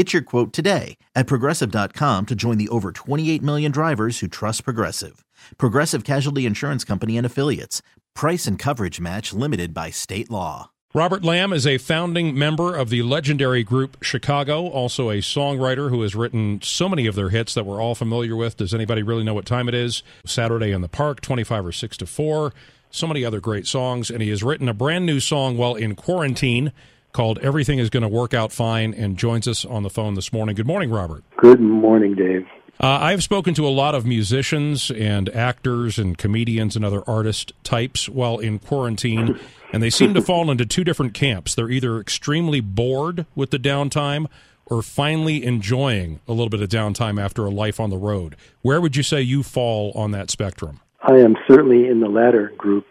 Get your quote today at progressive.com to join the over 28 million drivers who trust Progressive. Progressive Casualty Insurance Company and Affiliates. Price and coverage match limited by state law. Robert Lamm is a founding member of the legendary group Chicago, also a songwriter who has written so many of their hits that we're all familiar with. Does anybody really know what time it is? Saturday in the Park, 25 or 6 to 4. So many other great songs. And he has written a brand new song while in quarantine called Everything is Going to Work Out Fine and joins us on the phone this morning. Good morning, Robert. Good morning, Dave. Uh, I've spoken to a lot of musicians and actors and comedians and other artist types while in quarantine, and they seem to fall into two different camps. They're either extremely bored with the downtime or finally enjoying a little bit of downtime after a life on the road. Where would you say you fall on that spectrum? I am certainly in the latter group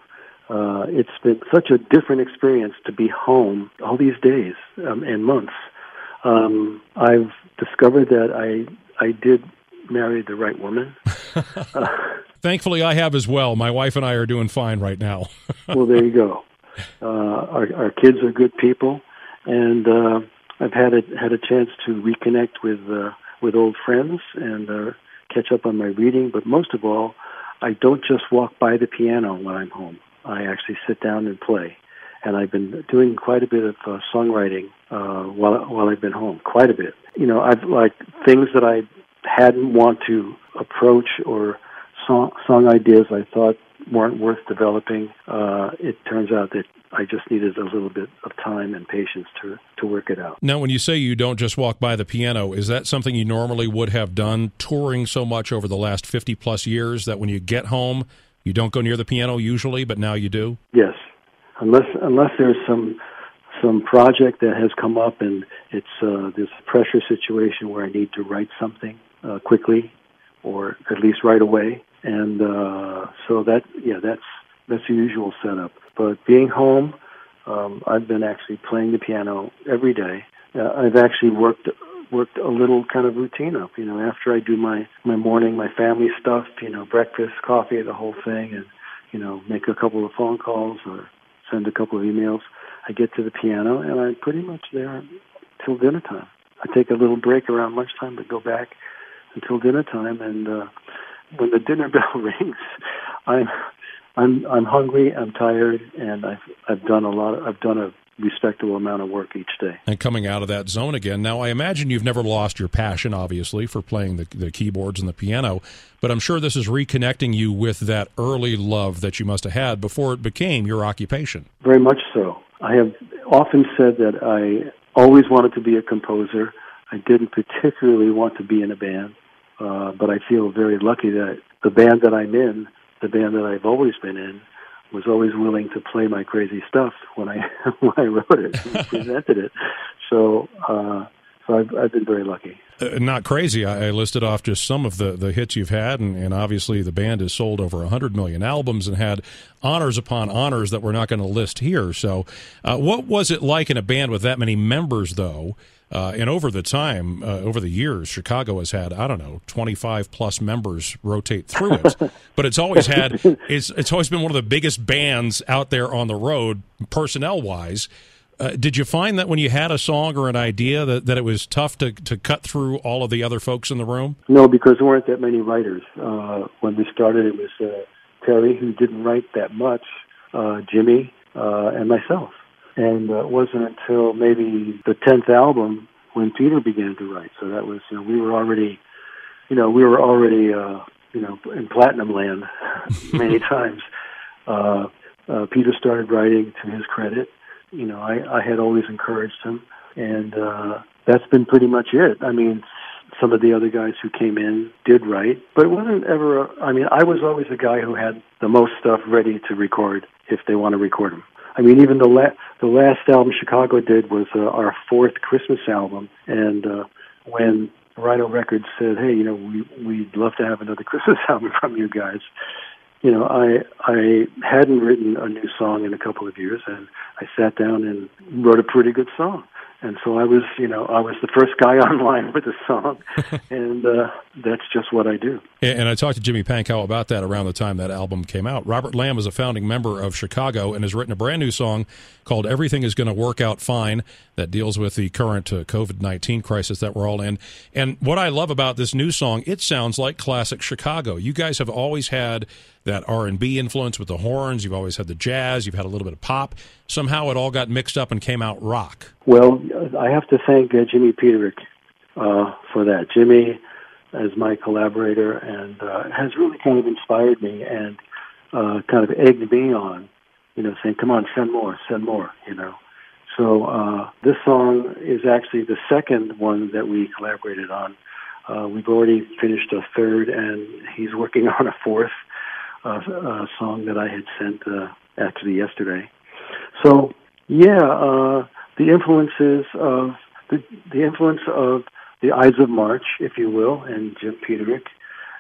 uh, it's been such a different experience to be home all these days um, and months. Um, I've discovered that I I did marry the right woman. Uh, Thankfully, I have as well. My wife and I are doing fine right now. well, there you go. Uh, our, our kids are good people, and uh, I've had a had a chance to reconnect with uh, with old friends and uh, catch up on my reading. But most of all, I don't just walk by the piano when I'm home. I actually sit down and play. And I've been doing quite a bit of uh, songwriting uh, while while I've been home. Quite a bit. You know, I've like things that I hadn't want to approach or song song ideas I thought weren't worth developing. Uh, it turns out that I just needed a little bit of time and patience to to work it out. Now, when you say you don't just walk by the piano, is that something you normally would have done touring so much over the last 50 plus years that when you get home, you don't go near the piano usually, but now you do. Yes, unless unless there's some some project that has come up and it's uh, a pressure situation where I need to write something uh, quickly, or at least right away, and uh, so that yeah that's that's the usual setup. But being home, um, I've been actually playing the piano every day. Uh, I've actually worked worked a little kind of routine up. You know, after I do my my morning, my family stuff, you know, breakfast, coffee, the whole thing, and you know, make a couple of phone calls or send a couple of emails. I get to the piano and I'm pretty much there till dinner time. I take a little break around lunchtime, but go back until dinner time. And uh, when the dinner bell rings, I'm I'm I'm hungry. I'm tired, and I've I've done a lot. Of, I've done a respectable amount of work each day. And coming out of that zone again. Now, I imagine you've never lost your passion, obviously, for playing the, the keyboards and the piano, but I'm sure this is reconnecting you with that early love that you must have had before it became your occupation. Very much so. I have often said that I always wanted to be a composer. I didn't particularly want to be in a band, uh, but I feel very lucky that the band that I'm in, the band that I've always been in, was always willing to play my crazy stuff when I when I wrote it and presented it. So uh, so I've, I've been very lucky. Uh, not crazy. I, I, listed off just some of the, the hits you've had, and, and obviously the band has sold over 100 million albums and had honors upon honors that we're not going to list here. So, uh, what was it like in a band with that many members, though? Uh, and over the time, uh, over the years, Chicago has had I don't know twenty five plus members rotate through it, but it's always had it's it's always been one of the biggest bands out there on the road personnel wise. Uh, did you find that when you had a song or an idea that, that it was tough to, to cut through all of the other folks in the room? No, because there weren't that many writers. Uh, when we started, it was uh, Terry, who didn't write that much, uh, Jimmy, uh, and myself. And uh, it wasn't until maybe the tenth album when Peter began to write. So that was, you know, we were already, you know, we were already, uh, you know, in platinum land many times. uh, uh, Peter started writing to his credit. You know, I, I had always encouraged him, and uh, that's been pretty much it. I mean, some of the other guys who came in did write, but it wasn't ever. A, I mean, I was always the guy who had the most stuff ready to record if they want to record them. I mean, even the la- the last album Chicago did was uh, our fourth Christmas album, and uh, when Rhino Records said, "Hey, you know, we we'd love to have another Christmas album from you guys," you know, I I hadn't written a new song in a couple of years, and I sat down and wrote a pretty good song. And so I was, you know, I was the first guy online with a song, and uh, that's just what I do. And I talked to Jimmy Pankow about that around the time that album came out. Robert Lamm is a founding member of Chicago and has written a brand new song called "Everything Is Going to Work Out Fine" that deals with the current uh, COVID nineteen crisis that we're all in. And what I love about this new song, it sounds like classic Chicago. You guys have always had that R&B influence with the horns. You've always had the jazz. You've had a little bit of pop. Somehow it all got mixed up and came out rock. Well, I have to thank uh, Jimmy Peterik uh, for that. Jimmy is my collaborator and uh, has really kind of inspired me and uh, kind of egged me on, you know, saying, come on, send more, send more, you know. So uh, this song is actually the second one that we collaborated on. Uh, we've already finished a third, and he's working on a fourth uh, uh, song that I had sent uh, actually yesterday. So yeah, uh, the influences of the, the influence of the Ides of March, if you will, and Jim Peterik,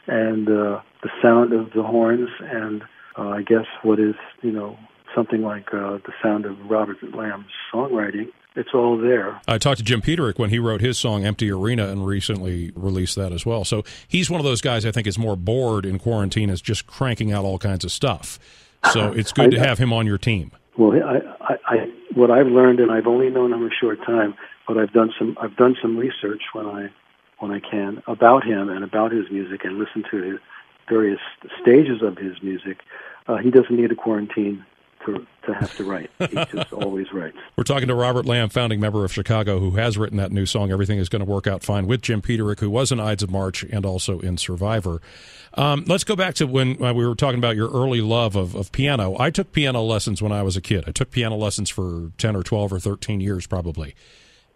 and uh, the sound of the horns, and uh, I guess what is you know something like uh, the sound of Robert Lamm's songwriting it's all there. I talked to Jim Peterik when he wrote his song "Empty Arena" and recently released that as well. So he's one of those guys I think is more bored in quarantine, is just cranking out all kinds of stuff. So it's good I, to have him on your team. Well, I, I, I, what I've learned, and I've only known him a short time, but I've done some I've done some research when I when I can about him and about his music and listen to his various stages of his music. Uh, he doesn't need a quarantine to, to have to write. He just always writes. We're talking to Robert Lamm, founding member of Chicago, who has written that new song, Everything is Going to Work Out Fine, with Jim Peterik, who was in Ides of March and also in Survivor. Um, let's go back to when uh, we were talking about your early love of, of piano. I took piano lessons when I was a kid. I took piano lessons for 10 or 12 or 13 years, probably.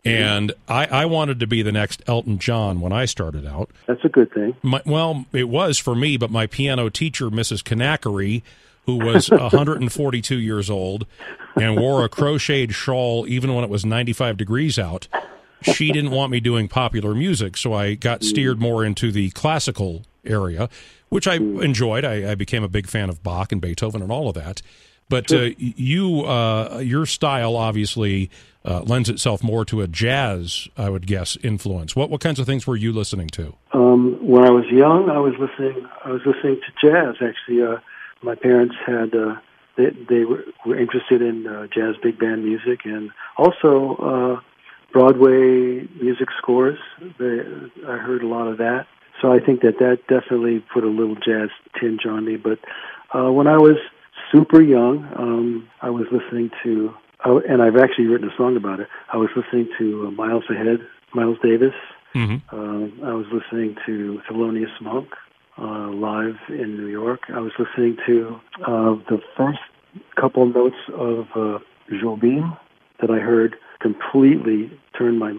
And I, I, wanted to be the next Elton John when I started out. That's a good thing. My, well, it was for me, but my piano teacher, Mrs. Kanakari, who was 142 years old and wore a crocheted shawl even when it was 95 degrees out. She didn't want me doing popular music, so I got steered more into the classical area, which I enjoyed. I, I became a big fan of Bach and Beethoven and all of that. But uh, you, uh, your style obviously uh, lends itself more to a jazz, I would guess, influence. What what kinds of things were you listening to? Um, when I was young, I was listening. I was listening to jazz. Actually, uh, my parents had uh, they they were, were interested in uh, jazz big band music and also uh, Broadway music scores. They, I heard a lot of that, so I think that that definitely put a little jazz tinge on me. But uh, when I was super young, um, I was listening to, uh, and I've actually written a song about it. I was listening to uh, Miles Ahead, Miles Davis. Mm-hmm. Uh, I was listening to Thelonious Monk uh, live in New York. I was listening to uh, the first couple notes of uh, Jobim that I heard completely turned my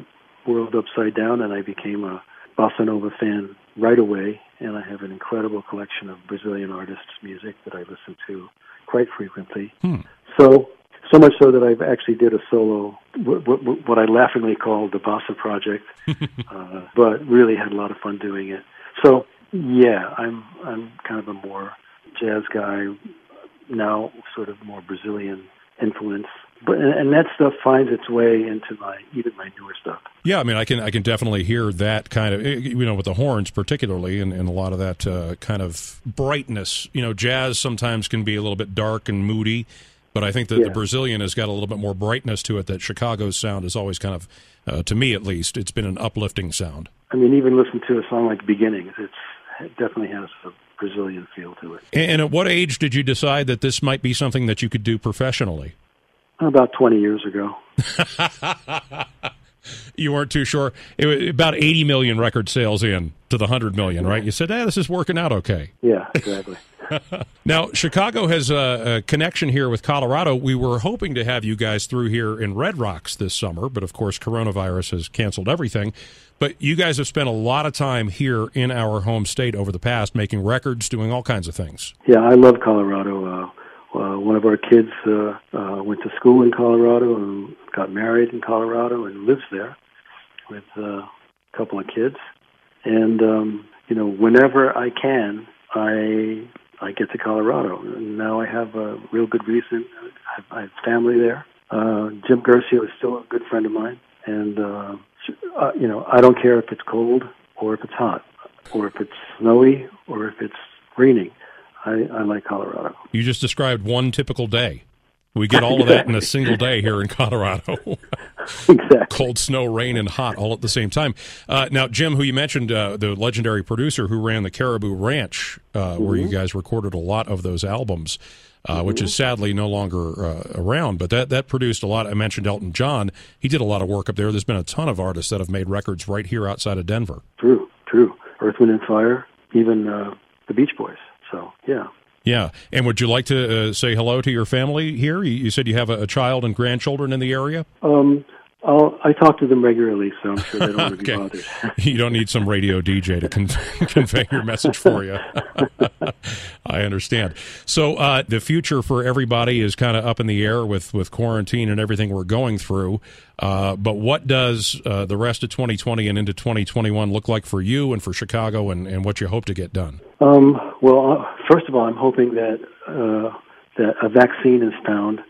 world upside down, and I became a bossa nova fan right away. And I have an incredible collection of Brazilian artists' music that I listen to quite frequently. Hmm. So, so much so that I've actually did a solo, what, what, what I laughingly called the Bossa Project, uh, but really had a lot of fun doing it. So yeah, I'm I'm kind of a more jazz guy now, sort of more Brazilian influence. But and that stuff finds its way into my even my newer stuff. Yeah, I mean, I can I can definitely hear that kind of you know with the horns particularly, and, and a lot of that uh, kind of brightness. You know, jazz sometimes can be a little bit dark and moody, but I think that yeah. the Brazilian has got a little bit more brightness to it. That Chicago's sound is always kind of, uh, to me at least, it's been an uplifting sound. I mean, even listen to a song like Beginnings. It's it definitely has a Brazilian feel to it. And at what age did you decide that this might be something that you could do professionally? About 20 years ago. you weren't too sure. It was about 80 million record sales in to the 100 million, right? You said, "Hey, this is working out okay." Yeah, exactly. now, Chicago has a, a, connection here with Colorado. We were hoping to have you guys through here in Red Rocks this summer, but of course, coronavirus has canceled everything. But you guys have spent a lot of time here in our home state over the past, making records, doing all kinds of things. Yeah, I love Colorado. Uh, uh, one of our kids uh, uh, went to school in Colorado and got married in Colorado and lives there with uh, a couple of kids. And um, you know, whenever I can, I I get to Colorado. And now I have a real good reason. I have, I have family there. Uh, Jim Guercio is still a good friend of mine, and uh, uh, you know, I don't care if it's cold or if it's hot, or if it's snowy or if it's raining. I, I like Colorado. You just described one typical day. We get all of that in a single day here in Colorado. exactly. Cold, snow, rain, and hot all at the same time. Uh, now, Jim, who you mentioned, uh, the legendary producer who ran the Caribou Ranch, uh, mm-hmm. where you mm-hmm. guys recorded a lot of those albums, uh, mm-hmm. which is sadly no longer uh, around, but that, that produced a lot. I mentioned Elton John. He did a lot of work up there. There's been a ton of artists that have made records right here outside of Denver. True, true. Earth, Wind, and Fire, even uh, the Beach Boys. So, yeah. Yeah, and would you like to uh, say hello to your family here? You, you said you have a, a, child and grandchildren in the area. Um, I'll, I talk to them regularly, so I'm sure they don't want to be bothered. you don't need some radio DJ to con- convey your message for you. I understand. So uh, the future for everybody is kind of up in the air with, with quarantine and everything we're going through. Uh, but what does uh, the rest of 2020 and into 2021 look like for you and for Chicago and, and what you hope to get done? Um, well, uh, first of all, I'm hoping that uh, that a vaccine is found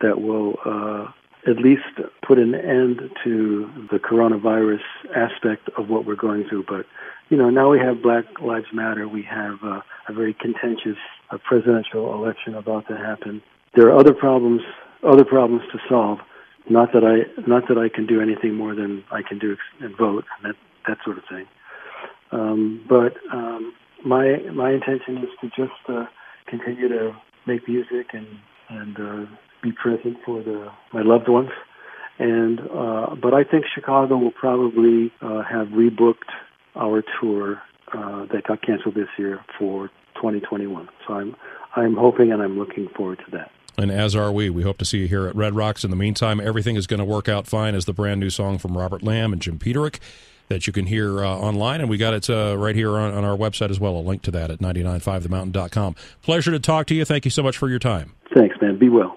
that will uh, at least put an end to the coronavirus aspect of what we're going through. But you know, now we have Black Lives Matter. We have uh, a very contentious uh, presidential election about to happen. There are other problems, other problems to solve. Not that I, not that I can do anything more than I can do and vote and that that sort of thing. Um, but um, my my intention is to just uh, continue to make music and and uh, be present for the my loved ones. And uh, but I think Chicago will probably uh, have rebooked our tour uh, that got canceled this year for 2021. So I'm I'm hoping and I'm looking forward to that. And as are we. We hope to see you here at Red Rocks. In the meantime, everything is going to work out fine as the brand new song from Robert Lamm and Jim Peterik that you can hear uh, online. And we got it uh, right here on, on, our website as well. A link to that at 995themountain.com. Pleasure to talk to you. Thank you so much for your time. Thanks, man. Be well.